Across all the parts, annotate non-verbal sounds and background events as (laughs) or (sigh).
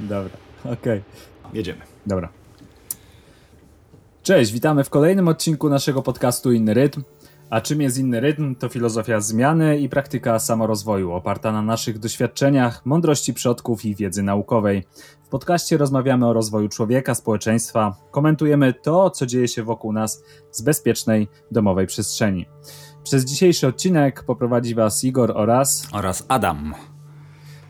Dobra, okej. Jedziemy. Dobra. Cześć, witamy w kolejnym odcinku naszego podcastu Inny Rytm. A czym jest inny rytm? To filozofia zmiany i praktyka samorozwoju, oparta na naszych doświadczeniach, mądrości przodków i wiedzy naukowej. W podcaście rozmawiamy o rozwoju człowieka, społeczeństwa, komentujemy to, co dzieje się wokół nas z bezpiecznej domowej przestrzeni. Przez dzisiejszy odcinek poprowadzi Was Igor oraz. Oraz Adam.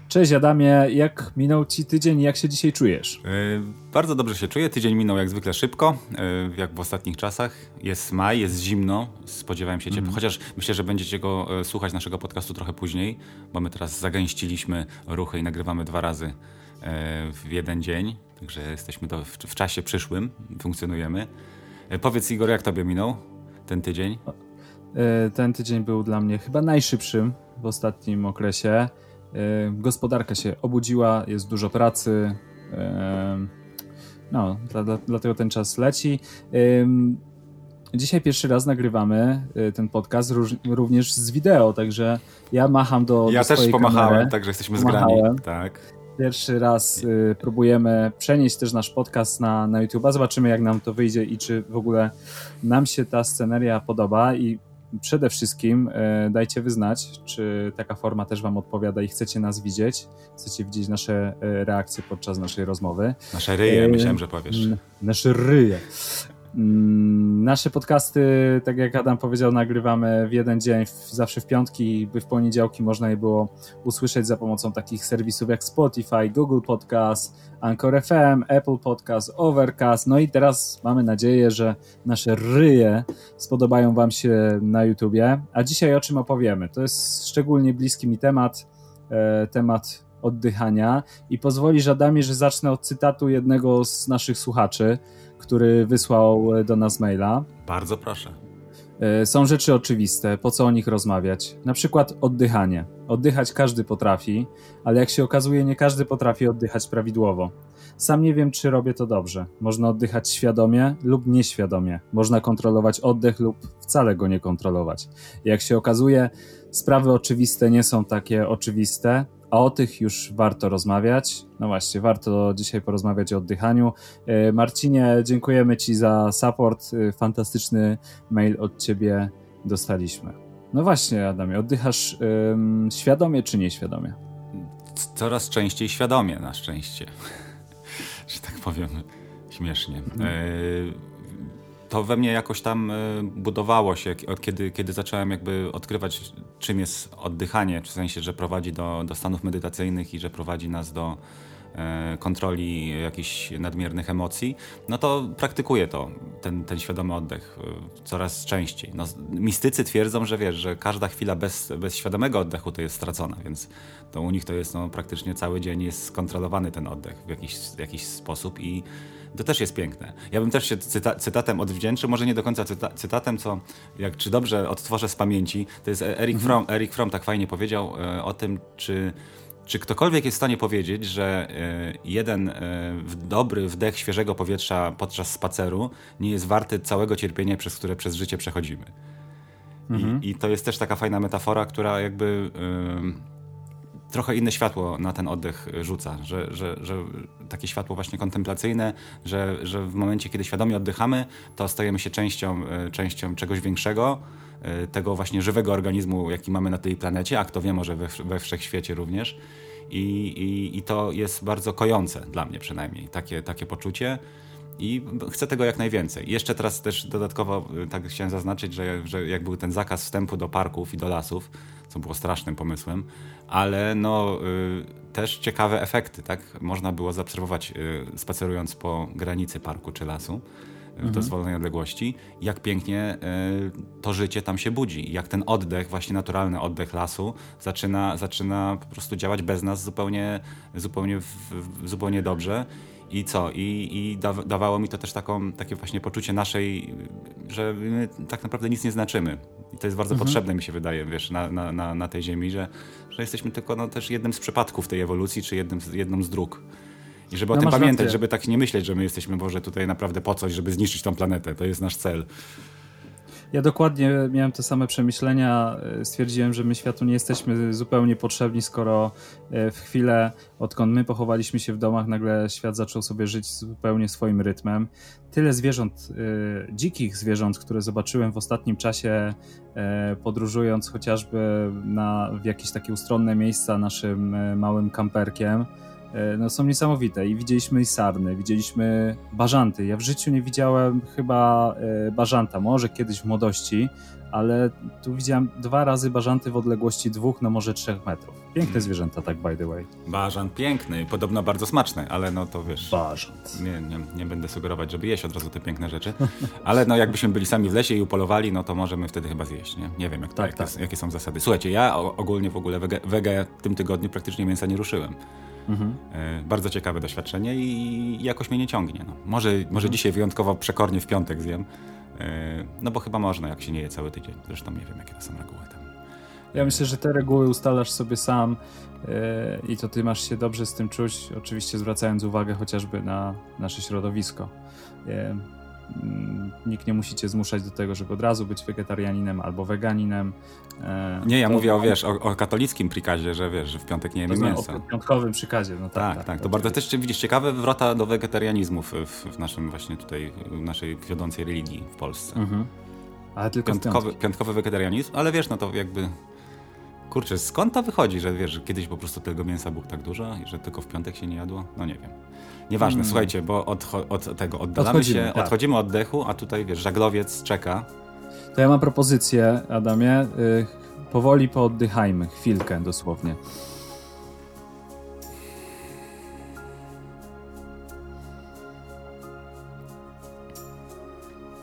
Cześć Adamie, jak minął Ci tydzień i jak się dzisiaj czujesz? Yy, bardzo dobrze się czuję. Tydzień minął jak zwykle szybko, yy, jak w ostatnich czasach. Jest maj, jest zimno. Spodziewałem się ciepła. Mhm. Chociaż myślę, że będziecie go yy, słuchać naszego podcastu trochę później, bo my teraz zagęściliśmy ruchy i nagrywamy dwa razy w jeden dzień. Także jesteśmy do, w, w czasie przyszłym, funkcjonujemy. Powiedz Igor, jak tobie minął ten tydzień? E, Ten tydzień był dla mnie chyba najszybszym w ostatnim okresie. E, Gospodarka się obudziła, jest dużo pracy. e, No, dla- dla- dlatego ten czas leci. Ym, Dzisiaj pierwszy raz nagrywamy e, ten podcast również z wideo, także ja macham do, ja do też pomachałem, kamery. także jesteśmy Pomachałem. zgrani. Tak. Pierwszy raz próbujemy przenieść też nasz podcast na, na YouTube. Zobaczymy, jak nam to wyjdzie i czy w ogóle nam się ta sceneria podoba. I przede wszystkim y, dajcie wyznać, czy taka forma też Wam odpowiada i chcecie nas widzieć. Chcecie widzieć nasze y, reakcje podczas naszej rozmowy. Nasze ryje, Yy, myślałem, że powiesz. Nasze ryje. Mm, Nasze podcasty, tak jak Adam powiedział, nagrywamy w jeden dzień, zawsze w piątki, by w poniedziałki można je było usłyszeć za pomocą takich serwisów jak Spotify, Google Podcast, Anchor FM, Apple Podcast, Overcast. No i teraz mamy nadzieję, że nasze ryje spodobają Wam się na YouTubie. A dzisiaj o czym opowiemy? To jest szczególnie bliski mi temat, e, temat oddychania i pozwolisz Adamie, że zacznę od cytatu jednego z naszych słuchaczy, który wysłał e, do nas maila. Bardzo proszę. E, Są rzeczy oczywiste, po co o nich rozmawiać? Na przykład oddychanie. Oddychać każdy potrafi, ale jak się okazuje, nie każdy potrafi oddychać prawidłowo. Sam nie wiem, czy robię to dobrze. Można oddychać świadomie lub nieświadomie. Można kontrolować oddech lub wcale go nie kontrolować. Jak się okazuje, sprawy oczywiste nie są takie oczywiste, a o tych już warto rozmawiać. No właśnie, warto dzisiaj porozmawiać o oddychaniu. E, Marcinie, dziękujemy Ci za support. E, Fantastyczny mail od Ciebie dostaliśmy. No właśnie, Adamie, oddychasz ym, świadomie czy nieświadomie? Coraz częściej świadomie, na szczęście. (laughs) że tak powiem śmiesznie. E, To we mnie jakoś tam e, budowało się, kiedy, kiedy zacząłem jakby odkrywać, czym jest oddychanie, w sensie, że prowadzi do, do stanów medytacyjnych i że prowadzi nas do e, kontroli jakichś nadmiernych emocji, no to praktykuję to, ten, ten świadomy oddech e, coraz częściej. No, mistycy twierdzą, że wiesz, że każda chwila bez, bez świadomego oddechu to jest stracona, więc to u nich to jest no, praktycznie cały dzień jest skontrolowany ten oddech w jakiś, jakiś sposób i to też jest piękne. Ja bym też się cyta, cytatem odwdzięczył, może nie do końca cyta, cytatem, co jak czy dobrze odtworzę z pamięci, to jest Eric Fromm, Eric Fromm tak fajnie powiedział e, o tym, czy czy ktokolwiek jest w stanie powiedzieć, że e, jeden e, dobry wdech świeżego powietrza podczas spaceru nie jest warty całego cierpienia, przez które przez życie przechodzimy? I, I to jest też taka fajna metafora, która jakby ym, trochę inne światło na ten oddech rzuca, że, że, że takie światło właśnie kontemplacyjne, że, że w momencie, kiedy świadomie oddychamy, to stajemy się częścią, y, częścią czegoś większego, y, tego właśnie żywego organizmu, jaki mamy na tej planecie, a kto wie, może we, we wszechświecie również. I, i, I to jest bardzo kojące dla mnie przynajmniej, takie, takie poczucie. I chcę tego jak najwięcej. Jeszcze teraz też dodatkowo y, tak chciałem zaznaczyć, że, że jak był ten zakaz wstępu do parków i do lasów, co było strasznym pomysłem, ale no y, też ciekawe efekty, tak? Można było zaobserwować y, spacerując po granicy parku czy lasu y, w dozwolonej odległości, jak pięknie to życie tam się budzi. Jak ten oddech, właśnie naturalny oddech lasu zaczyna, zaczyna po prostu działać bez nas zupełnie, zupełnie, zupełnie dobrze. I co? I, i da, dawało mi to też taką, takie właśnie poczucie naszej, że my tak naprawdę nic nie znaczymy. I to jest bardzo potrzebne, mi się wydaje, wiesz, na, na, na, na tej ziemi, że, że jesteśmy tylko no, też jednym z przypadków tej ewolucji, czy jednym, z- jedną z dróg. I żeby no o tym pamiętać, rację. żeby tak nie myśleć, że my jesteśmy Boże tutaj naprawdę po coś, żeby zniszczyć tą planetę. To jest nasz cel. Ja dokładnie miałem te same przemyślenia. Stwierdziłem, że my światu nie jesteśmy zupełnie potrzebni, skoro e, w chwilę, odkąd my pochowaliśmy się w domach, nagle świat zaczął sobie żyć zupełnie swoim rytmem. Tyle zwierząt, e, dzikich zwierząt, które zobaczyłem w ostatnim czasie, e, podróżując chociażby na, w jakieś takie ustronne miejsca naszym małym kamperkiem E, no, są niesamowite. I widzieliśmy i sarny, widzieliśmy bażanty. Ja w życiu nie widziałem chyba e, bażanta, może kiedyś w młodości, ale tu widziałem dwa razy bażanty w odległości dwóch, no może trzech metrów. Piękne hmm. zwierzęta, tak by the way. Bażant piękny, podobno bardzo smaczny, ale no to wiesz... Bażant. Nie, nie, nie będę sugerować, żeby jeść od razu te piękne rzeczy, ale no jakbyśmy byli sami w lesie i upolowali, no to możemy wtedy chyba zjeść, nie? Nie wiem, jak to, tak, jakie, tak. jakie są zasady. Słuchajcie, ja ogólnie w ogóle wege, wege w tym tygodniu praktycznie mięsa nie ruszyłem. Mhm. E, bardzo ciekawe doświadczenie i jakoś mnie nie ciągnie. No. Może, może mhm. dzisiaj wyjątkowo przekornie w piątek zjem, e, no bo chyba można, jak się nie je cały tydzień. Zresztą nie wiem, jakie to są reguły tam. Ja myślę, że te reguły ustalasz sobie sam e, i to ty masz się dobrze z tym czuć, oczywiście zwracając uwagę chociażby na nasze środowisko. Mm, nikt nie musicie zmuszać do tego, żeby od razu być wegetarianinem albo weganinem. E, nie, ja to mówię o, wiesz, o, o, katolickim prikazie, że wiesz, że w piątek nie jemy to mięsa. O piątkowym przykazie, no tak. Tak, tak. tak to bardzo też widzisz ciekawe wrota do wegetarianizmu w, w, naszym właśnie tutaj, w naszej wiodącej religii w Polsce. Mhm. Ale tylko piątkowy, piątkowy wegetarianizm, ale wiesz, no to jakby kurczę, skąd to wychodzi, że wiesz, że kiedyś po prostu tego mięsa było tak dużo i że tylko w piątek się nie jadło? No nie wiem. Nieważne, hmm. słuchajcie, bo od, tego oddalamy odchodzimy, się, tak. odchodzimy od dechu, a tutaj wiesz, żaglowiec czeka. To ja mam propozycję, Adamie. Y, powoli pooddychajmy, chwilkę dosłownie.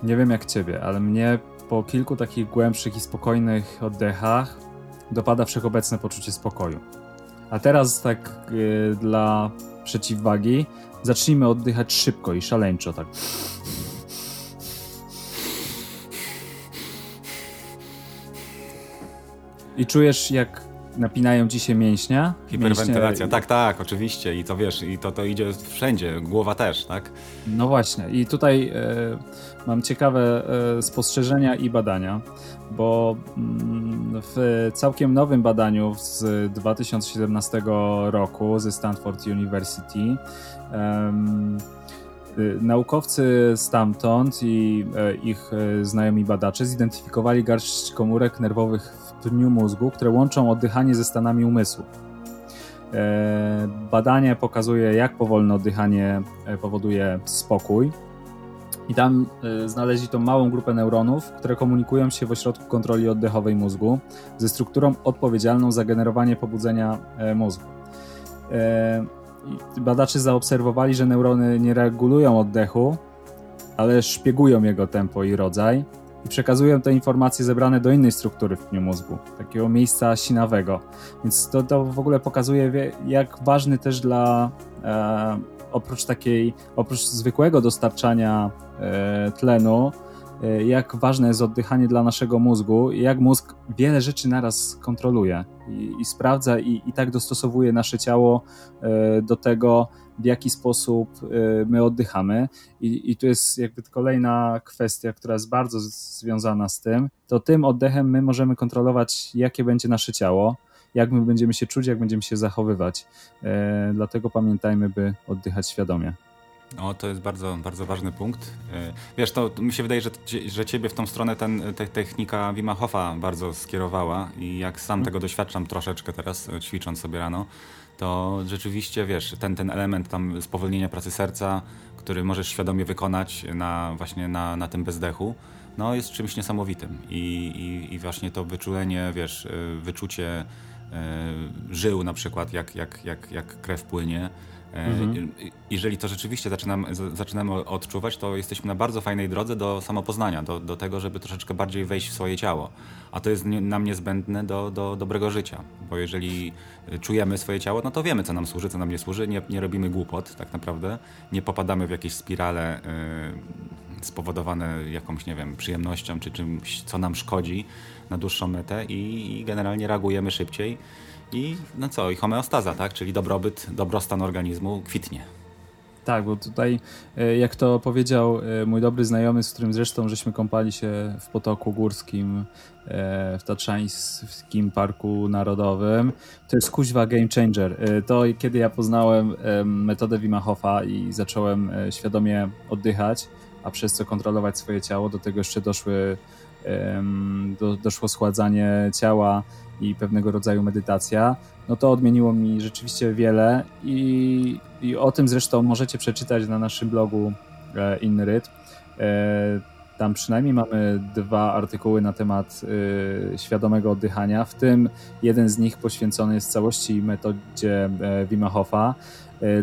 Nie wiem jak ciebie, ale mnie po kilku takich głębszych i spokojnych oddechach dopada wszechobecne poczucie spokoju. A teraz tak yy, dla przeciwwagi zacznijmy oddychać szybko i szaleńczo, tak. I czujesz, jak napinają ci się mięśnia? Hiperwentylacja, mięśnie... tak, tak, oczywiście. I to wiesz, i to, to idzie wszędzie, głowa też, tak? No właśnie. I tutaj e, mam ciekawe e, spostrzeżenia i badania, bo mm, w całkiem nowym badaniu z 2017 roku ze Stanford University y, naukowcy stamtąd i e, ich e, znajomi badacze zidentyfikowali garść komórek nerwowych w dniu mózgu, które łączą oddychanie ze stanami umysłu. E, badanie pokazuje, jak powolne oddychanie powoduje spokój, i tam y, znaleźli tą małą grupę neuronów, które komunikują się w ośrodku kontroli oddechowej mózgu ze strukturą odpowiedzialną za generowanie pobudzenia e, mózgu. E, badacze zaobserwowali, że neurony nie regulują oddechu, ale szpiegują jego tempo i rodzaj i przekazują te informacje zebrane do innej struktury w pniu mózgu, takiego miejsca sinawego. Więc to, to w ogóle pokazuje, jak ważny też dla e, oprócz takiej, oprócz zwykłego dostarczania e, tlenu, e, jak ważne jest oddychanie dla naszego mózgu jak mózg wiele rzeczy naraz kontroluje i, i sprawdza i, i, tak dostosowuje nasze ciało e, do tego, w jaki sposób my oddychamy. I, I tu jest jakby kolejna kwestia, która jest bardzo związana z tym, to tym oddechem my możemy kontrolować, jakie będzie nasze ciało, jak my będziemy się czuć, jak będziemy się zachowywać. E, dlatego pamiętajmy, by oddychać świadomie. O, to jest bardzo, bardzo ważny punkt. E, wiesz, to mi się wydaje, że, że ciebie w tą stronę ten, te, technika Wima Hofa bardzo skierowała i jak sam hmm. tego doświadczam troszeczkę teraz, e, ćwicząc sobie rano, to rzeczywiście, wiesz, ten, ten element tam spowolnienia pracy serca, który możesz świadomie wykonać na, właśnie na, na tym bezdechu, no jest czymś niesamowitym. I, i, i właśnie to wyczulenie, wiesz, e, wyczucie żył na przykład, jak, jak, jak, jak krew płynie. E, mhm. Jeżeli to rzeczywiście zaczynamy, zaczynamy odczuwać, to jesteśmy na bardzo fajnej drodze do samopoznania, do, do tego, żeby troszeczkę bardziej wejść w swoje ciało. A to jest nam niezbędne do, do dobrego życia, bo jeżeli czujemy swoje ciało, no to wiemy, co nam służy, co nam nie służy, nie, nie robimy głupot tak naprawdę, nie popadamy w jakieś spirale yy, spowodowane jakąś, nie wiem, przyjemnością czy czymś, co nam szkodzi, na dłuższą metę i, i generalnie reagujemy szybciej. I no co, i homeostaza, tak? Czyli dobrobyt, dobrostan organizmu kwitnie. Tak, bo tutaj, e, jak to powiedział e, mój dobry znajomy, z którym zresztą żeśmy kąpali się w potoku górskim e, w Tatrzańskim Parku Narodowym, to jest kuźwa game changer. To kiedy ja poznałem metodę Wima Hofa i zacząłem świadomie oddychać, a przez co kontrolować swoje ciało, do tego jeszcze doszły, do, doszło schładzanie ciała i pewnego rodzaju medytacja, no to odmieniło mi rzeczywiście wiele i, i o tym zresztą możecie przeczytać na naszym blogu e, Inny Rytm. E, tam przynajmniej mamy dwa artykuły na temat e, świadomego oddychania, w tym jeden z nich poświęcony jest całości metodzie e, Wima Hofa.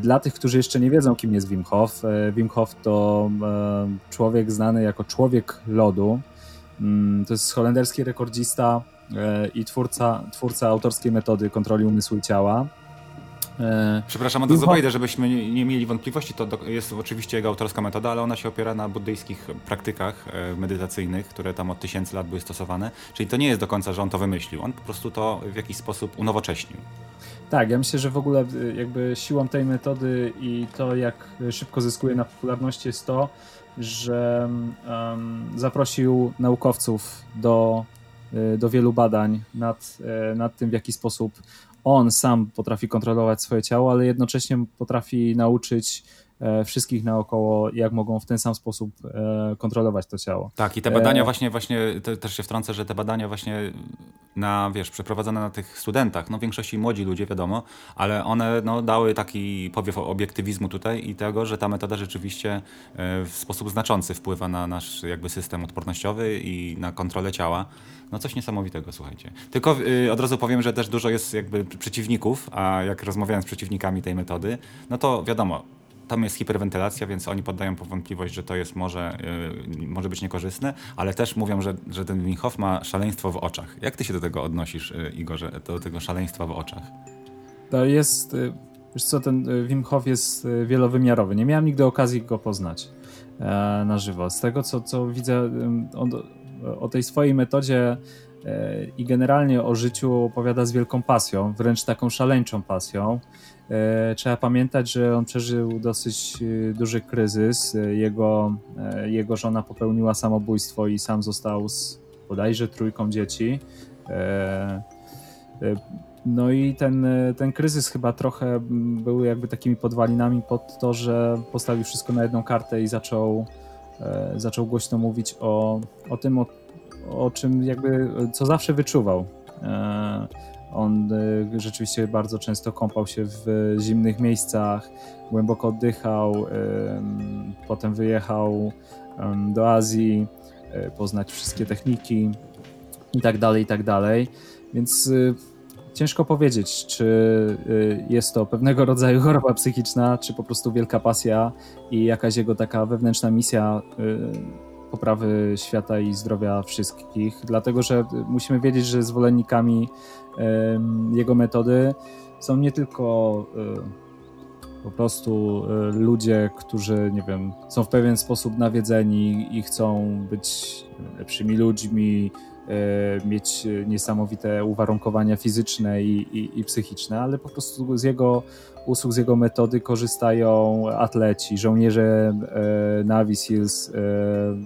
Dla tych, którzy jeszcze nie wiedzą, kim jest Wim Hof, Wim Hof to człowiek znany jako człowiek lodu. Mm, to jest holenderski rekordzista i twórca, twórca autorskiej metody kontroli umysłu i ciała. E, Przepraszam, to zobejdę, żebyśmy nie, mieli wątpliwości. To jest oczywiście jego autorska metoda, ale ona się opiera na buddyjskich praktykach e, medytacyjnych, które tam od tysięcy lat były stosowane. Czyli to nie jest do końca, że on to wymyślił. On po prostu to w jakiś sposób unowocześnił. Tak, ja myślę, że w ogóle jakby siłą tej metody i to, jak szybko zyskuje na popularności jest to, że um, zaprosił naukowców do do wielu badań nad, y, nad tym, w jaki sposób on sam potrafi kontrolować swoje ciało, ale jednocześnie potrafi nauczyć wszystkich naokoło, jak mogą w ten sam sposób e, kontrolować to ciało. Tak, i te badania e, właśnie, właśnie też się wtrącę, że te badania właśnie na, wiesz, przeprowadzone na tych studentach, no w większości młodzi ludzie, wiadomo, ale one no, dały taki powiew obiektywizmu tutaj i tego, że ta metoda rzeczywiście w sposób znaczący wpływa na nasz jakby system odpornościowy i na kontrolę ciała. No coś niesamowitego, słuchajcie. Tylko yy, od razu powiem, że też dużo jest jakby przeciwników, a jak rozmawiałem z przeciwnikami tej metody, no to wiadomo, tam jest hiperwentylacja, więc oni poddają powątpliwość, że to jest może, yy, może być niekorzystne, ale też mówią, że, że ten Wim Hof ma szaleństwo w oczach. Jak ty się do tego odnosisz, yy, Igorze, do tego szaleństwa w oczach? To jest, yy, wiesz co, ten y, Wim Hof jest y, wielowymiarowy. Nie miałem nigdy okazji go poznać e, na żywo. Z tego, co, co widzę, on o tej swojej metodzie e, i generalnie o życiu opowiada z wielką pasją, wręcz taką szaleńczą pasją. E, trzeba pamiętać, że on przeżył dosyć e, duży kryzys. Jego, jego żona popełniła samobójstwo i sam został z bodajże trójką dzieci. No i ten, ten kryzys chyba trochę był jakby takimi podwalinami pod to, że postawił wszystko na jedną kartę i zaczął E, zaczął głośno mówić o, o tym, o, o czym jakby, co zawsze wyczuwał. E, on e, rzeczywiście bardzo często kąpał się w zimnych miejscach, głęboko oddychał, potem wyjechał do Azji, poznać wszystkie techniki i tak dalej, i tak dalej. Więc ciężko powiedzieć, czy jest to pewnego rodzaju (laughs) choroba psychiczna, czy po prostu wielka pasja i jakaś jego taka wewnętrzna misja poprawy świata i zdrowia wszystkich. Dlatego, że musimy wiedzieć, że zwolennikami jego metody są nie tylko y, po prostu ludzie, którzy, nie wiem, są w pewien sposób nawiedzeni i chcą być lepszymi ludźmi, E, mieć niesamowite uwarunkowania fizyczne i, i, i, psychiczne, ale po prostu z jego usług, z jego metody korzystają atleci, żołnierze e, Navy Seals, e,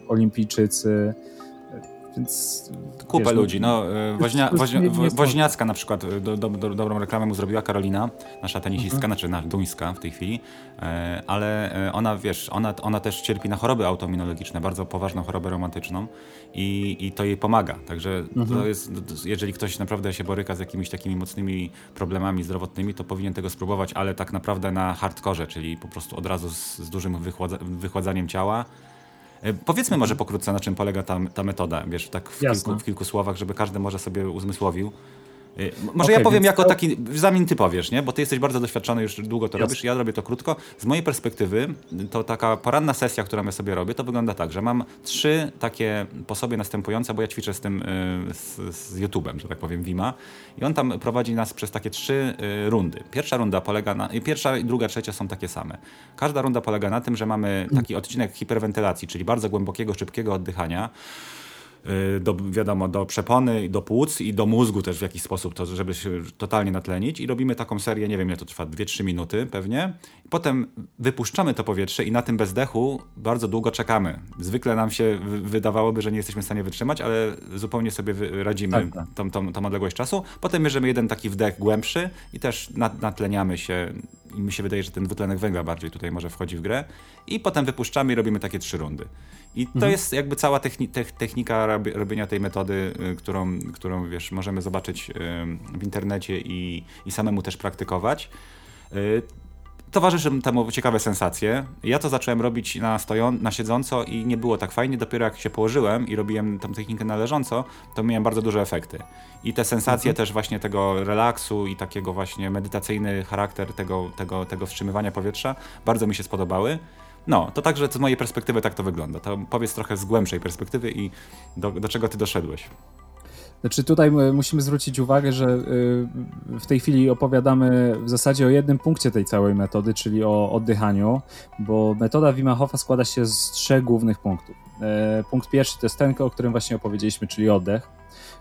olimpijczycy, więc, Kupę wiesz, no, ludzi. No, e, (laughs) woźnia, woźnia, woźniacka na przykład e, do, do, do, dobrą reklamę mu zrobiła Karolina, nasza tenisistka, mhm. znaczy duńska w tej chwili, e, ale ona, wiesz, ona, ona też cierpi na choroby autoimmunologiczne, bardzo poważną chorobę reumatyczną i, i to jej pomaga. Także mhm. to jest, jeżeli ktoś naprawdę się boryka z jakimiś takimi mocnymi problemami zdrowotnymi, to powinien tego spróbować, ale tak naprawdę na hardkorze, czyli po prostu od razu z, z dużym wychładza, wychładzaniem ciała, powiedzmy może pokrótce, na czym polega ta, ta metoda, wiesz, tak w kilku, w kilku, słowach, żeby każdy może sobie uzmysłowił. Y, może okay, ja powiem jako to... taki, zanim ty powiesz, nie? bo ty jesteś bardzo doświadczony, już długo to robisz, ja robię to krótko. Z mojej perspektywy to taka poranna sesja, którą ja sobie robię, to wygląda tak, że mam trzy takie po sobie następujące, bo ja ćwiczę z tym, y, z, z YouTube'em, że tak powiem, Wima i on tam prowadzi nas przez takie trzy y, rundy. Pierwsza runda polega na, pierwsza, druga, trzecia są takie same. Każda runda polega na tym, że mamy taki odcinek hiperwentylacji, czyli bardzo głębokiego, szybkiego oddychania, do, wiadomo, do przepony, do płuc i do mózgu też w jakiś sposób, to, żeby się totalnie natlenić. I robimy taką serię, nie wiem, ile to trwa, 2-3 minuty pewnie. Potem wypuszczamy to powietrze i na tym bezdechu bardzo długo czekamy. Zwykle nam się wydawałoby, że nie jesteśmy w stanie wytrzymać, ale zupełnie sobie radzimy tak, tak. Tą, tą, tą odległość czasu. Potem bierzemy jeden taki wdech głębszy i też natleniamy się i mi się wydaje, że ten dwutlenek węgla bardziej tutaj może wchodzi w grę. I potem wypuszczamy i robimy takie trzy rundy. I to mhm. jest jakby cała techni technika robienia tej metody, y, którą, którą wiesz, możemy zobaczyć y, w internecie i, i samemu też praktykować. Y, towarzyszy temu ciekawe sensacje. Ja to zacząłem robić na, stoją, na siedząco i nie było tak fajnie. Dopiero jak się położyłem i robiłem tą technikę na leżąco, to miałem bardzo duże efekty. I te sensacje mhm. też właśnie tego relaksu i takiego właśnie medytacyjny charakter tego, tego, tego wstrzymywania powietrza bardzo mi się spodobały. No, to także z mojej perspektywy tak to wygląda. To powiedz trochę z głębszej perspektywy i do, do czego ty doszedłeś. Znaczy tutaj musimy zwrócić uwagę, że y, w tej chwili opowiadamy w zasadzie o jednym punkcie tej całej metody, czyli o oddychaniu, bo metoda Wim Hofa składa się z trzech głównych punktów. E, punkt pierwszy to jest ten, o którym właśnie opowiedzieliśmy, czyli oddech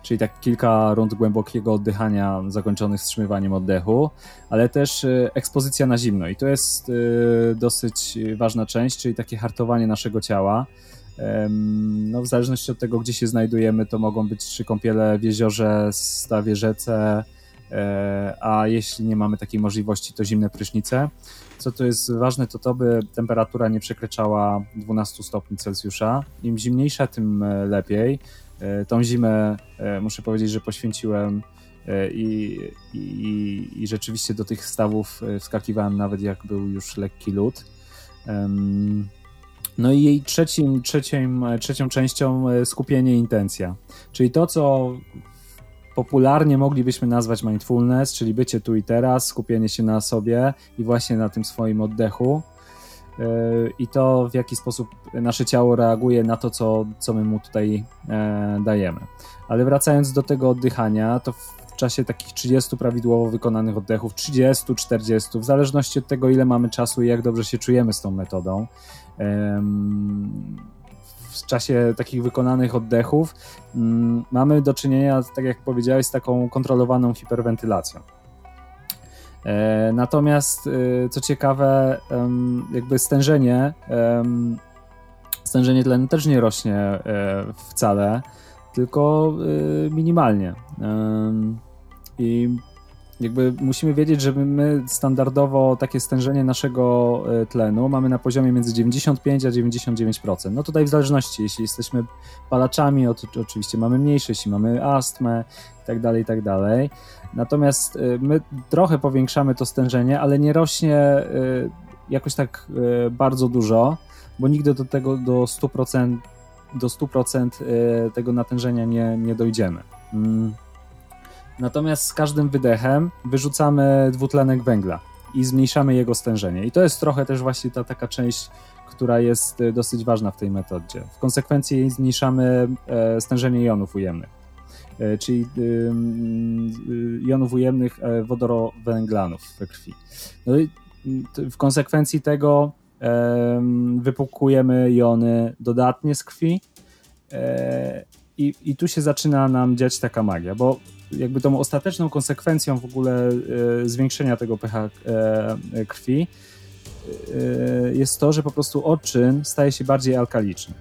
czyli tak kilka rund głębokiego oddychania zakończonych wstrzymywaniem oddechu, ale też y, ekspozycja na zimno i to jest y, dosyć ważna część, czyli takie hartowanie naszego ciała. No, w zależności od tego, gdzie się znajdujemy, to mogą być trzy kąpiele w jeziorze, stawie rzece, e, a jeśli nie mamy takiej możliwości, to zimne prysznice. Co tu jest ważne, to to, by temperatura nie przekraczała 12 stopni Celsjusza. Im zimniejsza, tym e, lepiej. E, tą zimę e, muszę powiedzieć, że poświęciłem e, i, i, i rzeczywiście do tych stawów wskakiwałem nawet jak był już lekki lód. No i jej trzecim, trzecim, trzecią częścią skupienie intencja, czyli to, co popularnie moglibyśmy nazwać mindfulness, czyli bycie tu i teraz, skupienie się na sobie i właśnie na tym swoim oddechu. E, i to w jaki sposób nasze ciało reaguje na to, co, co my mu tutaj e, dajemy. Ale wracając do tego oddychania, to w czasie takich 30 prawidłowo wykonanych oddechów, 30, 40, w zależności od tego, ile mamy czasu i jak dobrze się czujemy z tą metodą, w czasie takich wykonanych oddechów mm, mamy do czynienia, tak jak powiedziałeś, z taką kontrolowaną hiperwentylacją. E, natomiast, e, co ciekawe, jakby stężenie, stężenie tlenu też nie rośnie e, wcale, tylko minimalnie. I jakby musimy wiedzieć, że my standardowo takie stężenie naszego tlenu mamy na poziomie między 95 a 99%. No tutaj w zależności, jeśli jesteśmy palaczami, oczywiście mamy mniejsze, jeśli mamy astmę i tak dalej, i tak dalej. Natomiast y, my trochę powiększamy to stężenie, ale nie rośnie y, jakoś tak bardzo dużo, bo nigdy do tego do 100%, do 100% tego natężenia nie, nie dojdziemy. Natomiast z każdym wydechem wyrzucamy dwutlenek węgla i zmniejszamy jego stężenie. I to jest trochę też właśnie ta taka część, która jest dosyć ważna w tej metodzie. W konsekwencji zmniejszamy e, stężenie jonów ujemnych. E, czyli jonów ujemnych e, wodorowęglanów we krwi. No i w konsekwencji tego wypukujemy jony dodatnie z krwi e, i, i tu się zaczyna nam dziać taka magia, bo jakby tą ostateczną konsekwencją w ogóle zwiększenia tego pH krwi jest to, że po prostu odczyn staje się bardziej alkaliczny.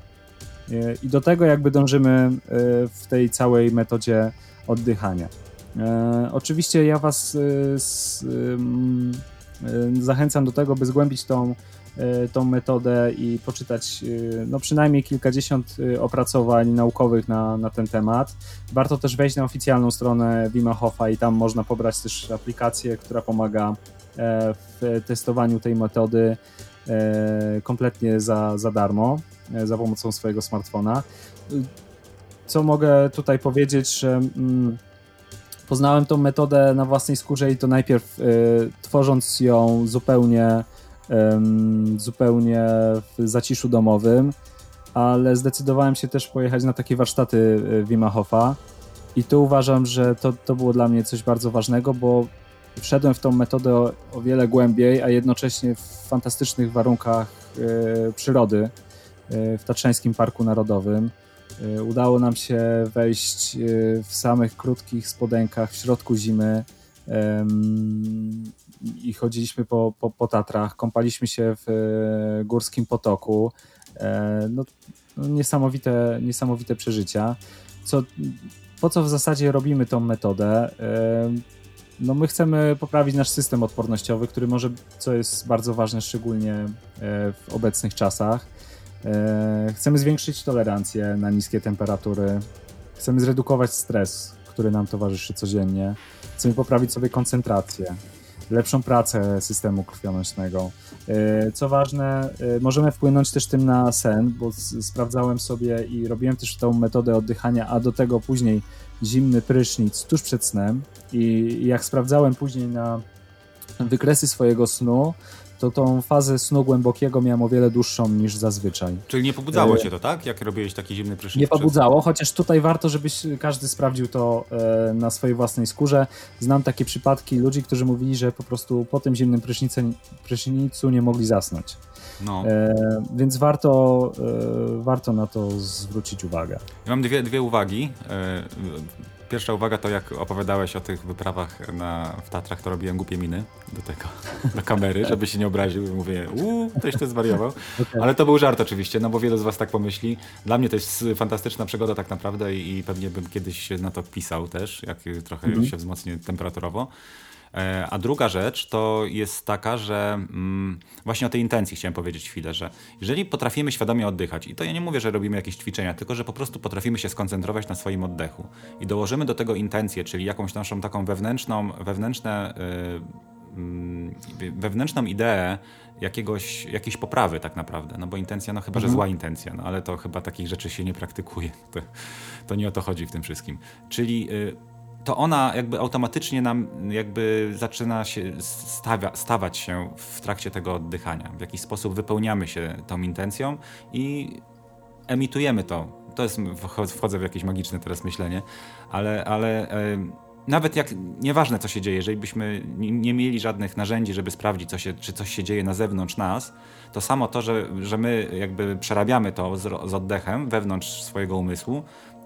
I do tego jakby dążymy e, w tej całej metodzie oddychania. E, oczywiście ja Was e, zachęcam do tego, by zgłębić tą, tą metodę i poczytać no przynajmniej kilkadziesiąt opracowań naukowych na, na ten temat. Warto też wejść na oficjalną stronę Wima Hofa i tam można pobrać też aplikację, która pomaga w testowaniu tej metody kompletnie za, za darmo. E, za pomocą swojego smartfona. Co mogę tutaj powiedzieć, że mm, poznałem tą metodę na własnej skórze i to najpierw y, tworząc ją zupełnie, zupełnie w zaciszu domowym, ale zdecydowałem się też pojechać na takie warsztaty e, Wima Hofa i tu uważam, że to, to było dla mnie coś bardzo ważnego, bo wszedłem w tą metodę o, o wiele głębiej, a jednocześnie w fantastycznych warunkach y, przyrody, w Tatrzańskim Parku Narodowym. Udało nam się wejść w samych krótkich spodenkach w środku zimy i chodziliśmy po, po, po Tatrach, kąpaliśmy się w górskim potoku. No, no, niesamowite, niesamowite przeżycia. Co, po co w zasadzie robimy tą metodę? No my chcemy poprawić nasz system odpornościowy, który może, co jest bardzo ważne, szczególnie e, w obecnych czasach. E, chcemy zwiększyć tolerancję na niskie temperatury. Chcemy zredukować stres, który nam towarzyszy codziennie. Chcemy poprawić sobie koncentrację lepszą pracę systemu krwionośnego. E, co ważne, e, możemy wpłynąć też tym na sen, bo sprawdzałem sobie i robiłem też tą metodę oddychania, a do tego później zimny prysznic tuż przed snem i jak sprawdzałem później na wykresy swojego snu, to tą fazę snu głębokiego miałem o wiele dłuższą niż zazwyczaj. Czyli nie pobudzało e, cię to, tak? Jak robiłeś taki zimny prysznic? Nie pobudzało, chociaż tutaj warto, żebyś każdy sprawdził to e, na swojej własnej skórze. Znam takie przypadki ludzi, którzy mówili, że po prostu po tym zimnym prysznicu nie mogli zasnąć. No. E, więc warto, e, warto na to zwrócić uwagę. Ja mam dwie, dwie uwagi. E, Pierwsza uwaga to jak opowiadałeś o tych wyprawach na, w Tatrach, to robiłem głupie miny do tego, do kamery, żeby się nie obraził. Mówię, uuu, ktoś to zwariował. Okay. Ale to był żart oczywiście, no bo wiele z was tak pomyśli. Dla mnie to jest fantastyczna przygoda tak naprawdę i, i pewnie bym kiedyś na to pisał też, jak trochę mm -hmm. się wzmocni temperaturowo. E, a druga rzecz to jest taka, że mm, właśnie o tej intencji chciałem powiedzieć chwilę, że jeżeli potrafimy świadomie oddychać, i to ja nie mówię, że robimy jakieś ćwiczenia, tylko że po prostu potrafimy się skoncentrować na swoim oddechu i dołożymy do tego intencję, czyli jakąś naszą taką wewnętrzną, wewnętrzne, yy, wewnętrzną ideę jakiegoś, jakiejś poprawy tak naprawdę, no bo intencja, no chyba, mhm. że zła intencja, no ale to chyba takich rzeczy się nie praktykuje, (laughs) to, to nie o to chodzi w tym wszystkim. Czyli yy, to ona jakby automatycznie nam jakby zaczyna się stawia, stawać się w trakcie tego oddychania. W jakiś sposób wypełniamy się tą intencją i emitujemy to. To jest, wchodzę w jakieś magiczne teraz myślenie, ale, ale nawet jak, nieważne co się dzieje, jeżeli byśmy nie mieli żadnych narzędzi, żeby sprawdzić, co się, czy coś się dzieje na zewnątrz nas, to samo to, że, że my jakby przerabiamy to z, z oddechem wewnątrz swojego umysłu,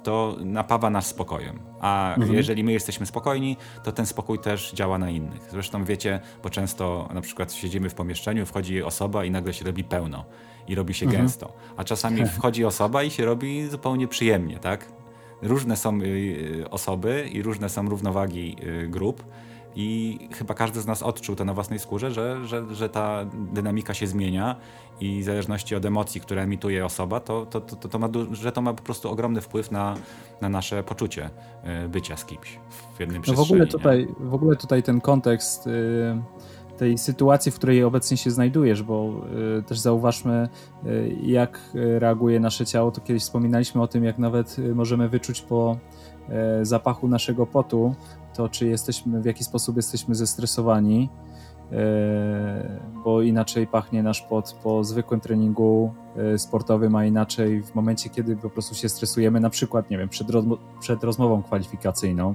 to napawa nas spokojem. A mhm. jeżeli my jesteśmy spokojni, to ten spokój też działa na innych. Zresztą wiecie, bo często na przykład siedzimy w pomieszczeniu, wchodzi osoba i nagle się robi pełno i robi się mhm. gęsto. A czasami (laughs) wchodzi osoba i się robi zupełnie przyjemnie, tak? Różne są y, y, osoby i różne są równowagi y, grup i chyba każdy z nas odczuł to na własnej skórze, że, że, że ta dynamika się zmienia i w zależności od emocji, które emituje osoba, to, to, to, to ma, że to ma po prostu ogromny wpływ na, na nasze poczucie e, bycia z kimś w jednym no w ogóle tutaj, W ogóle tutaj ten kontekst y, tej sytuacji, w której obecnie się znajdujesz, bo y, też zauważmy, y, jak reaguje nasze ciało. To kiedyś wspominaliśmy o tym, jak nawet możemy wyczuć po zapachu naszego potu, to czy jesteśmy, w jaki sposób jesteśmy zestresowani, e, bo inaczej pachnie nasz pot po zwykłym treningu e, sportowym, a inaczej w momencie, kiedy po prostu się stresujemy, na przykład, nie wiem, przed, rozmo przed rozmową kwalifikacyjną.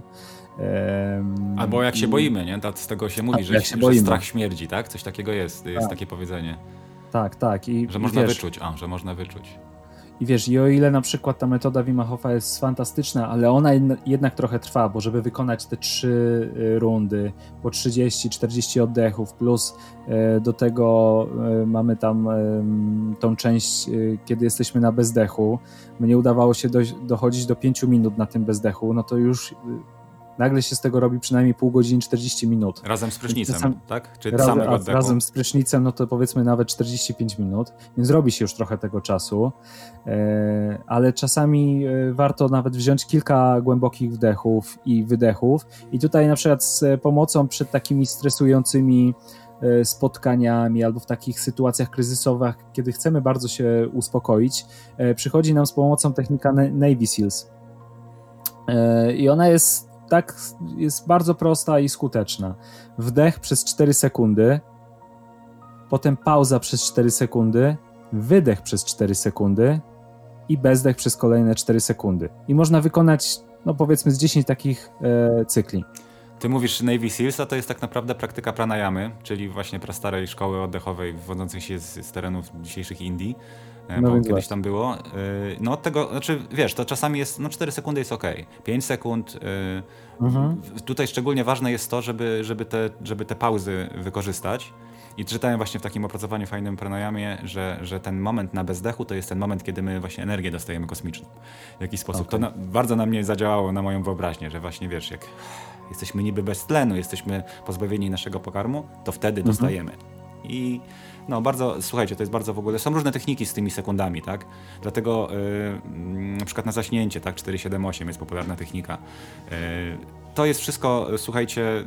Albo jak się boimy, nie? Z tego się mówi, że, się że strach śmierdzi, tak? Coś takiego jest, jest tak. takie powiedzenie. Tak, tak. I, że można wiesz, wyczuć, a, że można wyczuć. I wiesz, i o ile na przykład ta metoda Wim Hofa jest fantastyczna, ale ona jednak trochę trwa, bo żeby wykonać te trzy y, rundy po 30-40 oddechów, plus y, do tego y, mamy tam tą część, kiedy jesteśmy na bezdechu, mnie udawało się dochodzić do 5 minut na tym bezdechu, no to już nagle się z tego robi przynajmniej pół godziny, 40 minut. Razem z prysznicem, sam, tak? Czy raz, samego oddechu? Razem z prysznicem, no to powiedzmy nawet 45 minut, więc robi się już trochę tego czasu, e, ale czasami e, warto nawet wziąć kilka głębokich wdechów i wydechów i tutaj na przykład z pomocą przed takimi stresującymi e, spotkaniami albo w takich sytuacjach kryzysowych, kiedy chcemy bardzo się uspokoić, przychodzi nam z pomocą technika Navy Seals. I ona jest tak jest bardzo prosta i skuteczna. Wdech przez 4 sekundy, potem pauza przez 4 sekundy, wydech przez 4 sekundy i bezdech przez kolejne 4 sekundy. I można wykonać, no powiedzmy, z 10 takich e, cykli. Ty mówisz Navy Seals, a to jest tak naprawdę praktyka pranayamy, czyli właśnie prastarej szkoły oddechowej wywodzącej się z, z terenów dzisiejszych Indii. E, no bo kiedyś właśnie. tam było. No od tego, znaczy wiesz, to czasami jest, no 4 sekundy jest ok, 5 sekund. Mhm. Tutaj szczególnie ważne jest to, żeby, żeby, te, żeby te pauzy wykorzystać. I czytałem właśnie w takim opracowaniu fajnym pranajamie, że, że ten moment na bezdechu to jest ten moment, kiedy my właśnie energię dostajemy kosmiczną. W jakiś sposób. Okay. To na, bardzo na mnie zadziałało, na moją wyobraźnię, że właśnie wiesz, jak jesteśmy niby bez tlenu, jesteśmy pozbawieni naszego pokarmu, to wtedy mhm. dostajemy. I no bardzo, słuchajcie, to jest bardzo w ogóle, są różne techniki z tymi sekundami, tak? Dlatego yy, na przykład na zaśnięcie, tak, 478 jest popularna technika. Yy, to jest wszystko, słuchajcie,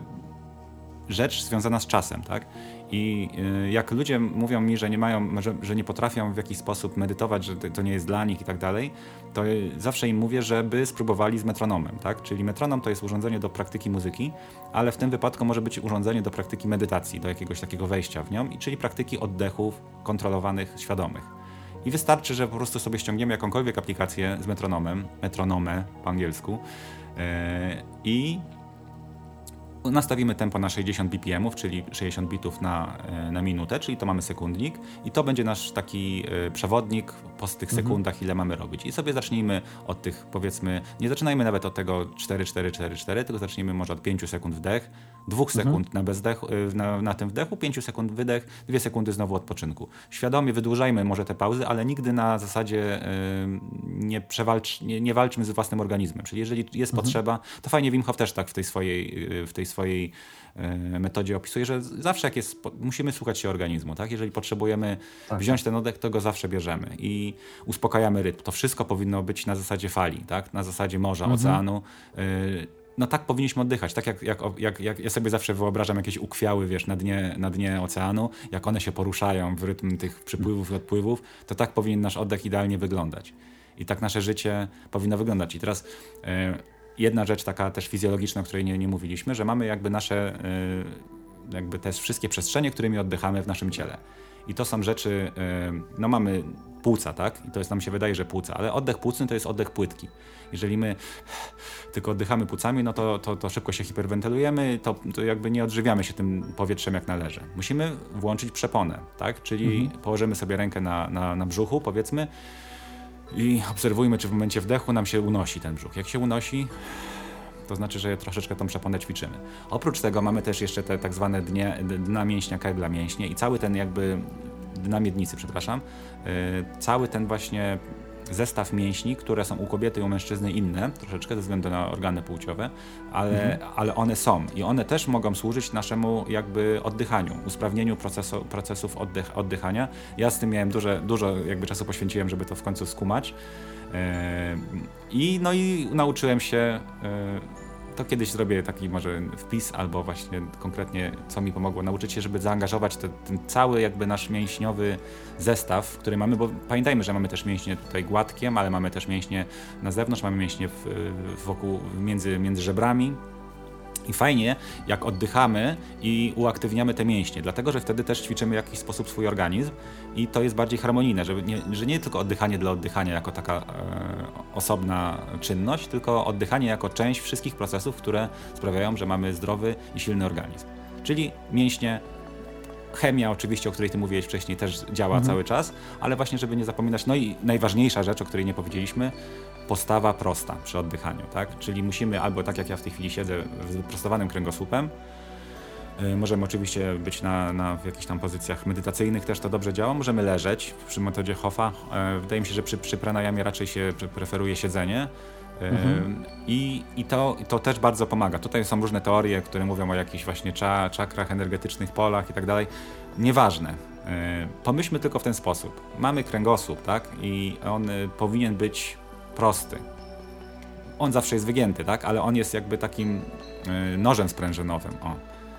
rzecz związana z czasem, tak? I y, jak ludzie mówią mi, że nie mają, że, że, nie potrafią w jakiś sposób medytować, że to nie jest dla nich i tak dalej, to zawsze im mówię, żeby spróbowali z metronomem, tak? Czyli metronom to jest urządzenie do praktyki muzyki, ale w tym wypadku może być urządzenie do praktyki medytacji, do jakiegoś takiego wejścia w nią, czyli praktyki oddechów kontrolowanych, świadomych. I wystarczy, że po prostu sobie ściągniemy jakąkolwiek aplikację z metronomem, metronomę po angielsku, yy, i nastawimy tempo na 60 bpm, czyli 60 bitów na, e, na minutę, czyli to mamy sekundnik i to będzie nasz taki e, przewodnik po tych mhm. sekundach, ile mamy robić. I sobie zacznijmy od tych, powiedzmy, nie zaczynajmy nawet od tego 4, 4, 4, 4, tylko zacznijmy może od 5 sekund wdech, 2 mhm. sekund na, bezdech, e, na, na tym wdechu, 5 sekund wydech, 2 sekundy znowu odpoczynku. Świadomie wydłużajmy może te pauzy, ale nigdy na zasadzie nie, przewalcz, nie, nie walczmy z własnym organizmem. Czyli jeżeli jest mhm. potrzeba, to fajnie Wim Hof też tak w tej swojej, w tej swojej e, metodzie opisuje, że zawsze jak jest, musimy słuchać się organizmu, tak? Jeżeli potrzebujemy tak. wziąć ten oddech, to go zawsze bierzemy i uspokajamy rytm. To wszystko powinno być na zasadzie fali, tak? Na zasadzie morza, mhm. oceanu. E, no tak powinniśmy oddychać, tak jak, jak, jak, jak ja sobie zawsze wyobrażam jakieś ukwiały, wiesz, na dnie, na dnie oceanu, jak one się poruszają w rytm tych przypływów i odpływów, to tak powinien nasz oddech idealnie wyglądać. I tak nasze życie powinno wyglądać. I teraz e, jedna rzecz taka też fizjologiczna, o której nie, nie mówiliśmy, że mamy jakby nasze, y, jakby te wszystkie przestrzenie, którymi oddychamy w naszym ciele. I to są rzeczy, y, no mamy płuca, tak? I to jest, nam się wydaje, że płuca, ale oddech płucny to jest oddech płytki. Jeżeli my tylko oddychamy płucami, no to, to, to szybko się hiperwentylujemy, to, to jakby nie odżywiamy się tym powietrzem jak należy. Musimy włączyć przeponę, tak? Czyli mhm. położymy sobie rękę na, na, na brzuchu, powiedzmy, i obserwujmy, czy w momencie wdechu nam się unosi ten brzuch. Jak się unosi, to znaczy, że troszeczkę tą przeponę ćwiczymy. Oprócz tego mamy też jeszcze te tak zwane dnie, dna mięśnia, kegla mięśnie i cały ten jakby dna miednicy, przepraszam, yy, cały ten właśnie zestaw mięśni, które są u kobiety i u mężczyzny inne, troszeczkę ze względu na organy płciowe, ale, mhm. ale one są i one też mogą służyć naszemu jakby oddychaniu, usprawnieniu procesu, procesów oddych, oddychania. Ja z tym miałem duże, dużo jakby czasu poświęciłem, żeby to w końcu skumać. Yy, I no i nauczyłem się yy, to kiedyś zrobię taki może wpis albo właśnie konkretnie co mi pomogło. Nauczyć się, żeby zaangażować te, ten cały jakby nasz mięśniowy zestaw, który mamy, bo pamiętajmy, że mamy też mięśnie tutaj gładkiem, ale mamy też mięśnie na zewnątrz, mamy mięśnie w, wokół, między, między żebrami, i fajnie, jak oddychamy i uaktywniamy te mięśnie, dlatego że wtedy też ćwiczymy w jakiś sposób swój organizm i to jest bardziej harmonijne, żeby nie, że nie tylko oddychanie dla oddychania jako taka e, osobna czynność, tylko oddychanie jako część wszystkich procesów, które sprawiają, że mamy zdrowy i silny organizm. Czyli mięśnie, chemia oczywiście, o której ty mówiłeś wcześniej, też działa mhm. cały czas, ale właśnie, żeby nie zapominać, no i najważniejsza rzecz, o której nie powiedzieliśmy, postawa prosta przy oddychaniu, tak? Czyli musimy albo tak jak ja w tej chwili siedzę z wyprostowanym kręgosłupem, y, Możemy oczywiście być na, na jakichś tam pozycjach medytacyjnych, też to dobrze działa. Możemy leżeć przy metodzie Hoffa. Y, wydaje mi się, że przy, przy pranayamie raczej się preferuje siedzenie. Y, mhm. I, i to, to też bardzo pomaga. Tutaj są różne teorie, które mówią o jakichś właśnie cza, czakrach, energetycznych polach i tak dalej. Nieważne. Pomyślmy tylko w ten sposób. Mamy kręgosłup, tak? I on powinien być prosty. On zawsze jest wygięty, tak? Ale on jest jakby takim y, nożem sprężynowym. O.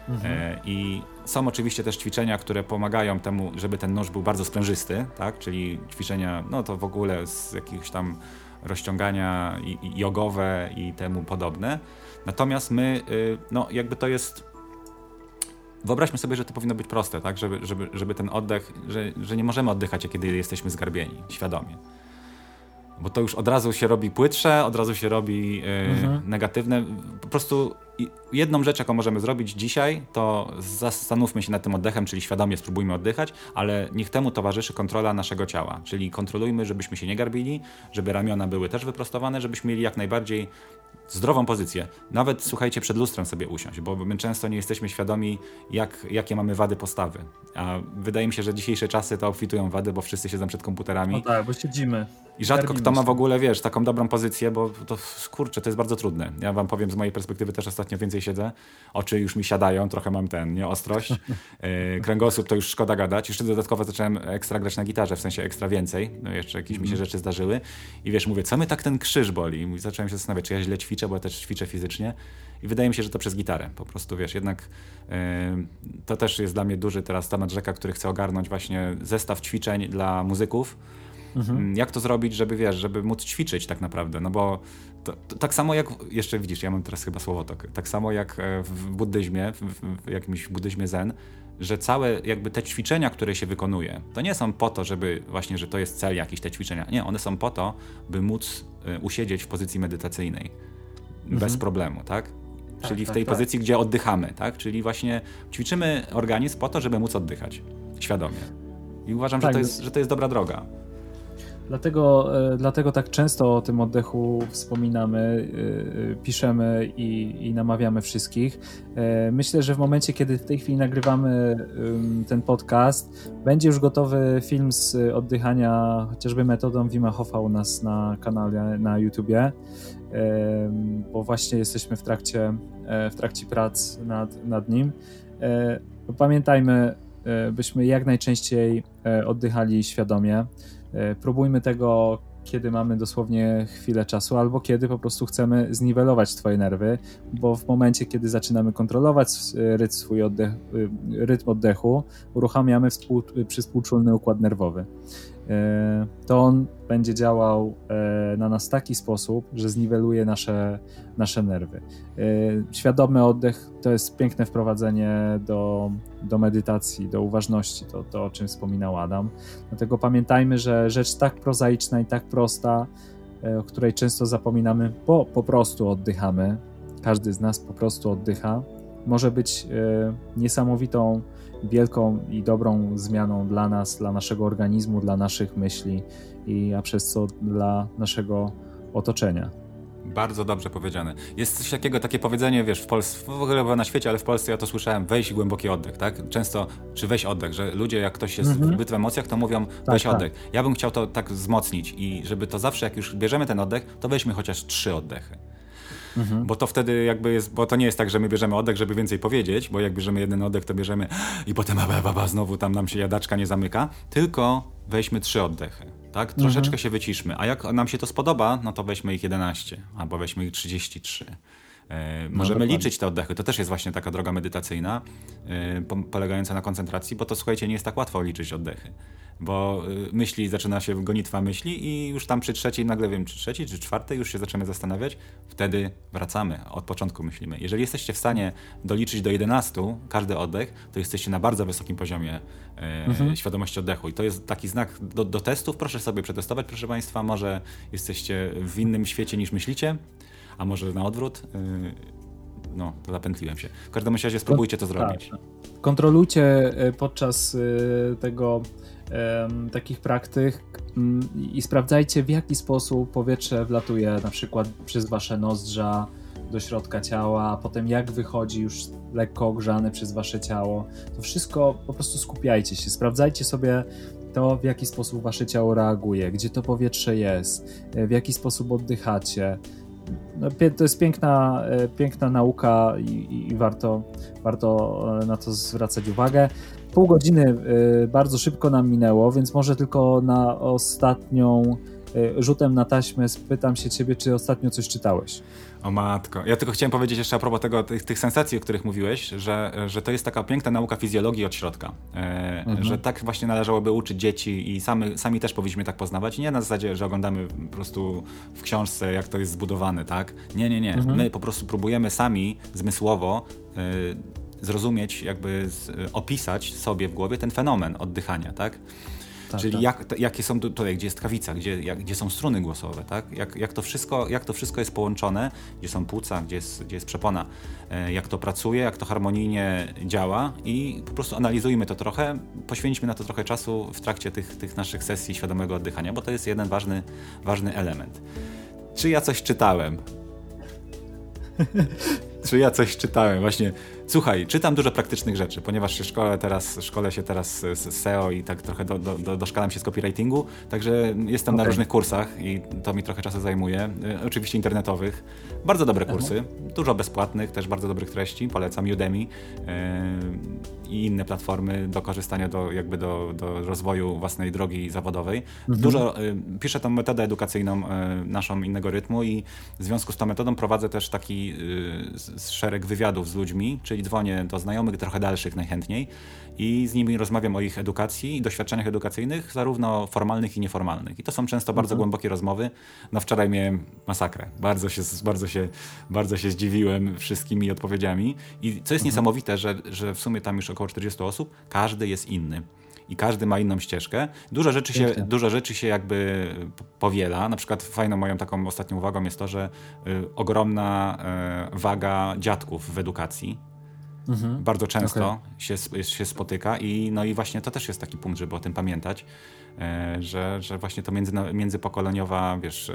Mhm. E, I są oczywiście też ćwiczenia, które pomagają temu, żeby ten nóż był bardzo sprężysty, tak? Czyli ćwiczenia, no to w ogóle z jakiegoś tam rozciągania jogowe i temu podobne. Natomiast my, y, no jakby to jest wyobraźmy sobie, że to powinno być proste, tak? Żeby, żeby, żeby ten oddech, że, że nie możemy oddychać, kiedy jesteśmy zgarbieni, świadomie bo to już od razu się robi płytsze, od razu się robi e, mhm. negatywne. Po prostu jedną rzecz, jaką możemy zrobić dzisiaj, to zastanówmy się nad tym oddechem, czyli świadomie spróbujmy oddychać, ale niech temu towarzyszy kontrola naszego ciała. Czyli kontrolujmy, żebyśmy się nie garbili, żeby ramiona były też wyprostowane, żebyśmy mieli jak najbardziej zdrową pozycję. Nawet słuchajcie, przed lustrem sobie usiąść, bo my często nie jesteśmy świadomi, jak, jakie mamy wady postawy. A wydaje mi się, że dzisiejsze czasy to obfitują wady, bo wszyscy siedzą przed komputerami. No tak, bo siedzimy. I rzadko kto ma w ogóle, wiesz, taką dobrą pozycję, bo to kurczę, to jest bardzo trudne. Ja wam powiem z mojej perspektywy też ostatnio więcej siedzę. Oczy już mi siadają, trochę mam ten, nie, ostrość. Yy, (laughs) kręgosłup to już szkoda gadać. Jeszcze dodatkowo zacząłem ekstra grać na gitarze, w sensie ekstra więcej. No jeszcze jakieś mi się mhm. rzeczy zdarzyły. I wiesz, mówię, co my tak ten krzyż boli? I zacząłem się zastanawiać, czy ja źle ćwiczę, bo ja też ćwiczę fizycznie. I wydaje mi się, że to przez gitarę. Po prostu, wiesz, jednak yy, to też jest dla mnie duży teraz temat rzeka, który chcę ogarnąć właśnie zestaw ćwiczeń dla muzyków Mhm. Mm, jak to zrobić, żeby wiesz, żeby móc ćwiczyć tak naprawdę, no bo to, to, tak samo jak, jeszcze widzisz, ja mam teraz chyba słowotok, tak samo jak e, w buddyzmie, w, w jakimś buddyzmie zen, że całe jakby te ćwiczenia, które się wykonuje, to nie są po to, żeby właśnie, że to jest cel jakiś te ćwiczenia. Nie, one są po to, by móc e, usiedzieć w pozycji medytacyjnej mhm. bez problemu, tak? tak Czyli w tak, tej tak, pozycji, gdzie oddychamy, tak? Czyli właśnie ćwiczymy organizm po to, żeby móc oddychać świadomie. I uważam, że, tak, to jest, że to jest dobra droga. Dlatego, e, dlatego tak często o tym oddechu wspominamy, e, piszemy i, i, namawiamy wszystkich. E, myślę, że w momencie, kiedy w tej chwili nagrywamy ten podcast, będzie już gotowy film z oddychania chociażby metodą Wima Hofa u nas na kanale na YouTubie, bo właśnie jesteśmy w trakcie, w trakcie prac nad, nad nim. Pamiętajmy, byśmy jak najczęściej oddychali świadomie. E, próbujmy tego, kiedy mamy dosłownie chwilę czasu, albo kiedy po prostu chcemy zniwelować Twoje nerwy, bo w momencie, kiedy zaczynamy kontrolować rytm, swój oddech, y, rytm oddechu, uruchamiamy współ, przyspółczulny układ nerwowy. E, to on będzie działał e, na nas w taki sposób, że zniweluje nasze, nasze nerwy. E, świadomy oddech to jest piękne wprowadzenie do, do medytacji, do uważności, to, to o czym wspominał Adam. Dlatego pamiętajmy, że rzecz tak prozaiczna i tak prosta, o której często zapominamy, bo po prostu oddychamy, każdy z nas po prostu oddycha, może być niesamowitą wielką i dobrą zmianą dla nas, dla naszego organizmu, dla naszych myśli i a przez co dla naszego otoczenia. Bardzo dobrze powiedziane. Jest coś takiego, takie powiedzenie, wiesz, w Polsce, w ogóle na świecie, ale w Polsce ja to słyszałem, weź głęboki oddech, tak? Często, czy weź oddech, że ludzie, jak ktoś jest mm -hmm. w emocjach, to mówią, tak, weź tak. oddech. Ja bym chciał to tak wzmocnić i żeby to zawsze, jak już bierzemy ten oddech, to weźmy chociaż trzy oddechy. Mhm. Bo to wtedy jakby jest, bo to nie jest tak, że my bierzemy oddech, żeby więcej powiedzieć, bo jak bierzemy jeden oddech, to bierzemy i potem ba, ba, ba, znowu tam nam się jadaczka nie zamyka, tylko weźmy trzy oddechy. Tak? Troszeczkę mhm. się wyciszmy. A jak nam się to spodoba, no to weźmy ich 11 albo weźmy ich 33. E, no możemy liczyć te oddechy. To też jest właśnie taka droga medytacyjna, e, polegająca na koncentracji, bo to słuchajcie, nie jest tak łatwo liczyć oddechy bo y, myśli, zaczyna się gonitwa myśli i już tam przy trzeciej, nagle wiem, czy trzeciej, czy czwartej już się zaczynamy zastanawiać, wtedy wracamy, od początku myślimy. Jeżeli jesteście w stanie doliczyć do 11 każdy oddech, to jesteście na bardzo wysokim poziomie e, mhm. świadomości oddechu i to jest taki znak do, do testów, proszę sobie przetestować, proszę Państwa, może jesteście w innym świecie niż myślicie, a może na odwrót. E, no, zapętliłem się. W każdym razie spróbujcie to zrobić. Tak. Kontrolujcie e, podczas tego takich praktyk mm, i sprawdzajcie w jaki sposób powietrze wlatuje na przykład przez wasze nozdrza do środka ciała, a potem jak wychodzi już lekko ogrzane przez wasze ciało. To wszystko po prostu skupiajcie się, sprawdzajcie sobie to, w jaki sposób wasze ciało reaguje, gdzie to powietrze jest, w jaki sposób oddychacie. No, to jest piękna, e, piękna nauka i, i warto, warto e, na to zwracać uwagę. Pół godziny y, bardzo szybko nam minęło, więc może tylko na ostatnią rzutem na taśmę spytam się ciebie, czy ostatnio coś czytałeś. O matko. Ja tylko chciałem powiedzieć jeszcze a propos tego, tych, tych sensacji, o których mówiłeś, że, że to jest taka piękna nauka fizjologii od środka. E, mhm. Że tak właśnie należałoby uczyć dzieci i sami, sami też powinniśmy tak poznawać. Nie na zasadzie, że oglądamy po prostu w książce, jak to jest zbudowane, tak? Nie, nie, nie. Mhm. My po prostu próbujemy sami zmysłowo zrozumieć, jakby z, opisać sobie w głowie ten fenomen oddychania, tak? Tak, Czyli tak. Jak, jakie są tutaj, gdzie jest kawica, gdzie, jak, gdzie są struny głosowe, tak? Jak, jak, to wszystko, jak to wszystko jest połączone, gdzie są płuca, gdzie jest, gdzie jest przepona, e, jak to pracuje, jak to harmonijnie działa i po prostu analizujmy to trochę, poświęćmy na to trochę czasu w trakcie tych, tych naszych sesji świadomego oddychania, bo to jest jeden ważny, ważny element. Czy ja coś czytałem? (laughs) Czy ja coś czytałem? Właśnie Słuchaj, czytam dużo praktycznych rzeczy, ponieważ się szkole teraz, szkole się teraz z SEO i tak trochę do, do, do, doszkalam się z copywritingu, także jestem okay. na różnych kursach i to mi trochę czasu zajmuje. E, oczywiście internetowych. Bardzo dobre kursy, Aha. dużo bezpłatnych, też bardzo dobrych treści, polecam Udemy yy, i inne platformy do korzystania, do, jakby do, do rozwoju własnej drogi zawodowej. Mhm. Dużo, yy, piszę tą metodę edukacyjną naszą innego rytmu i w związku z tą metodą prowadzę też taki szereg wywiadów z ludźmi, czyli czyli dzwonię do znajomych trochę dalszych najchętniej i z nimi rozmawiam o ich edukacji i doświadczeniach edukacyjnych, zarówno formalnych i nieformalnych. I to są często bardzo mhm. głębokie rozmowy. No wczoraj miałem masakrę. Bardzo się, bardzo się, bardzo się zdziwiłem wszystkimi odpowiedziami. I co jest mhm. niesamowite, że, że w sumie tam już około 40 osób, każdy jest inny i każdy ma inną ścieżkę. Dużo rzeczy, się, dużo rzeczy się jakby powiela. Na przykład fajną moją taką ostatnią uwagą jest to, że y, ogromna y, waga dziadków w edukacji Mhm. Bardzo często okay. się, się spotyka i no i właśnie to też jest taki punkt, żeby o tym pamiętać, że, że właśnie to między, międzypokoleniowa wiesz, e,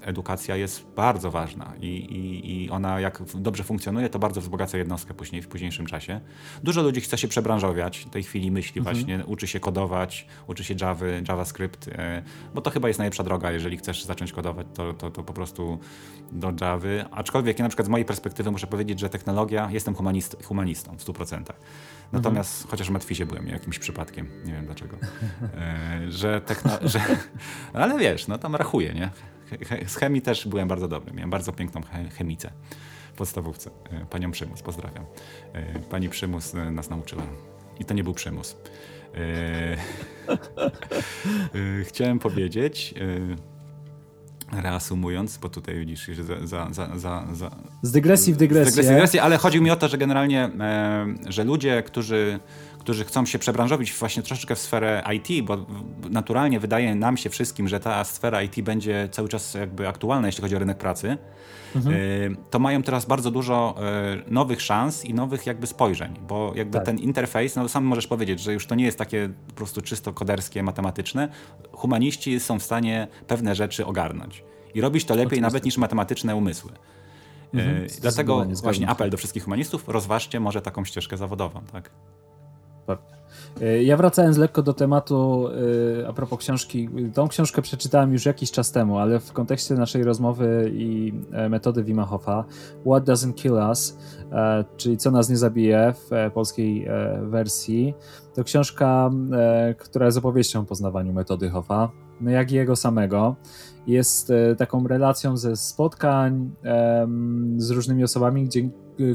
edukacja jest bardzo ważna i, i, i ona jak dobrze funkcjonuje, to bardzo wzbogaca jednostkę później, w późniejszym czasie. Dużo ludzi chce się przebranżowiać, w tej chwili myśli mhm. właśnie, uczy się kodować, uczy się Java, JavaScript, e, bo to chyba jest najlepsza droga, jeżeli chcesz zacząć kodować, to, to, to po prostu do Java. Aczkolwiek ja na przykład z mojej perspektywy muszę powiedzieć, że technologia, jestem humanist, humanistą w 100%. Natomiast mhm. chociaż w Matwizie byłem jakimś przypadkiem, nie wiem dlaczego, (laughs) e, że, techno, że (laughs) ale wiesz, no tam rachuje, nie? Z chemii też byłem bardzo dobry, miałem bardzo piękną chemicę w podstawówce. E, panią Przymus, pozdrawiam. E, pani Przymus e, nas nauczyła. I to nie był przymus. (laughs) Chciałem powiedzieć, reasumując, bo tutaj widzisz, że za, za, za, za, z dygresji w dygresję. Z dygresji, ale chodzi mi o to, że generalnie, że ludzie, którzy, którzy chcą się przebranżowić właśnie troszeczkę w sferę IT, bo naturalnie wydaje nam się wszystkim, że ta sfera IT będzie cały czas jakby aktualna, jeśli chodzi o rynek pracy, mhm. E, to mają teraz bardzo dużo e, nowych szans i nowych jakby spojrzeń, bo jakby tak. ten interfejs, no sam możesz powiedzieć, że już to nie jest takie po prostu czysto koderskie, matematyczne. Humaniści są w stanie pewne rzeczy ogarnąć i robić to lepiej Oczywiście. nawet niż matematyczne umysły. Mhm. Dlatego właśnie apel do wszystkich humanistów, rozważcie może taką ścieżkę zawodową. Tak? E, ja wracając lekko do tematu e, a propos książki, tą książkę przeczytałem już jakiś czas temu, ale w kontekście naszej rozmowy i metody Wima Hofa, What Doesn't Kill Us, czyli Co nas nie zabije w polskiej wersji, to książka, która jest opowieścią o poznawaniu metody Hoffa, jak i jego samego. Jest e, taką relacją ze spotkań z różnymi osobami,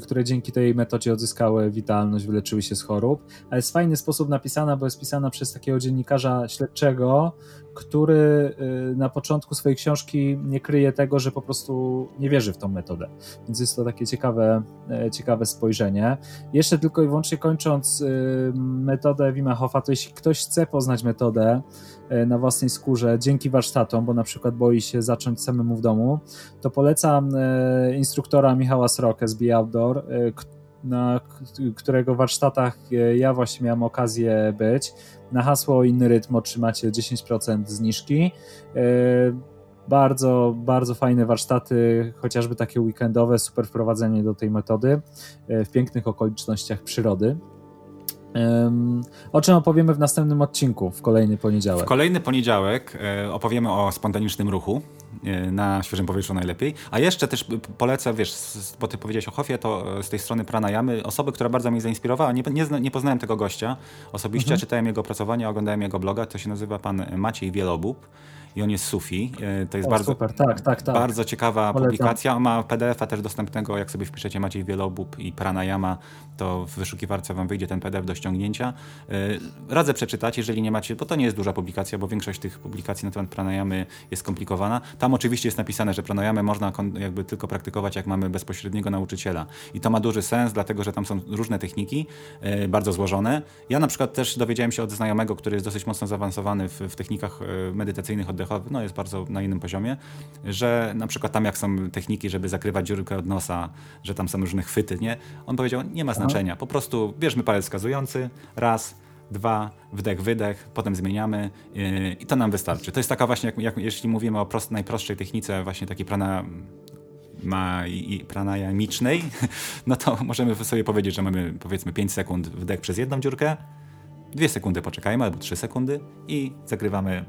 które dzięki tej metodzie odzyskały witalność, wyleczyły się z chorób, ale jest fajny sposób napisana, bo jest pisana przez takiego dziennikarza śledczego, który y, na początku swojej książki nie kryje tego, że po prostu nie wierzy w tą metodę. Więc jest to takie ciekawe, e, ciekawe spojrzenie. Jeszcze tylko i wyłącznie kończąc y, metodę Wima Hofa, to jeśli ktoś chce poznać metodę na własnej skórze dzięki warsztatom, bo na przykład boi się zacząć samemu w domu, to polecam instruktora Michała Srokę z Be Outdoor, na którego warsztatach ja właśnie miałem okazję być. Na hasło Inny Rytm otrzymacie 10% zniżki. E, bardzo, bardzo fajne warsztaty, chociażby takie weekendowe, super wprowadzenie do tej metody e, w pięknych okolicznościach przyrody. O czym opowiemy w następnym odcinku, w kolejny poniedziałek? W kolejny poniedziałek e, opowiemy o spontanicznym ruchu na świeżym powietrzu najlepiej. A jeszcze też polecę, wiesz, bo ty powiedziałeś o Hofie, to z tej strony pranayamy, osoby, która bardzo mnie zainspirowała, nie, nie, nie poznałem tego gościa osobiście, mhm. czytałem jego opracowania, oglądałem jego bloga, to się nazywa pan Maciej Wielobub i on jest Sufi. E, to jest o, bardzo, super. Tak, tak, tak. bardzo ciekawa publikacja. On ma PDF-a też dostępnego, jak sobie wpiszecie Maciej Wielobub i Pranayama, to w wyszukiwarce wam wyjdzie ten PDF do ściągnięcia. E, radzę przeczytać, jeżeli nie macie, bo to nie jest duża publikacja, bo większość tych publikacji na temat pranayamy jest skomplikowana. Tam oczywiście jest napisane, że pranayamy można jakby tylko praktykować, jak mamy bezpośredniego nauczyciela. I to ma duży sens, dlatego że tam są różne techniki, e, bardzo złożone. Ja na przykład też dowiedziałem się od znajomego, który jest dosyć mocno zaawansowany w, w technikach medytacyjnych, oddechowych, no jest bardzo na innym poziomie, że na przykład tam jak są techniki, żeby zakrywać dziurkę od nosa, że tam są różne chwyty, nie? On powiedział, nie ma znaczenia, po prostu bierzmy palec wskazujący, raz, dwa, wdech, wydech, potem zmieniamy yy, i to nam wystarczy. To jest taka właśnie, jak, jak jeśli mówimy o prost, najprostszej technice, właśnie takiej prana, ma i pranayamicznej, (laughs) no to możemy sobie powiedzieć, że mamy powiedzmy 5 sekund wdech przez jedną dziurkę, 2 sekundy poczekajmy albo 3 sekundy i zakrywamy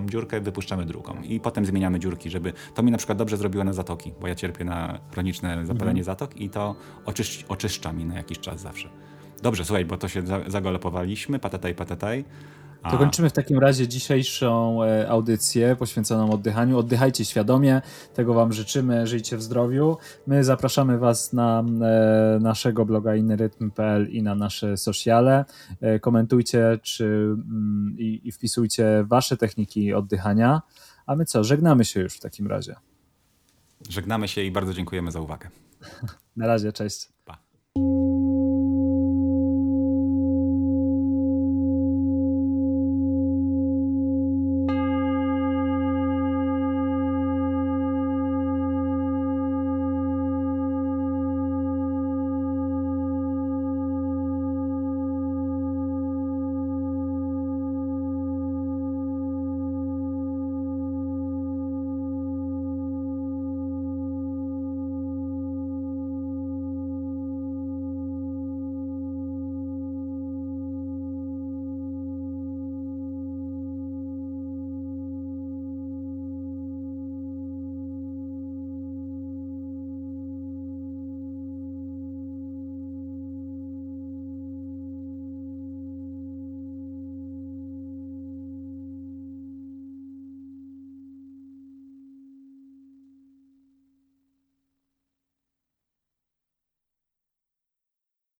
tą dziurkę, wypuszczamy drugą i potem zmieniamy dziurki, żeby to mi na przykład dobrze zrobiło na zatoki, bo ja cierpię na chroniczne zapalenie mhm. zatok i to oczysz, oczyszcza mi na jakiś czas zawsze. Dobrze, słuchaj, bo to się zagolopowaliśmy, patataj, patataj. To kończymy w takim razie dzisiejszą e, audycję poświęconą oddychaniu. Oddychajcie świadomie, tego Wam życzymy, żyjcie w zdrowiu. My zapraszamy Was na e, naszego bloga innyrytm.pl i na nasze sociale. E, komentujcie czy, mm, i, i wpisujcie Wasze techniki oddychania. A my co, żegnamy się już w takim razie. Żegnamy się i bardzo dziękujemy za uwagę. (laughs) Na razie, cześć.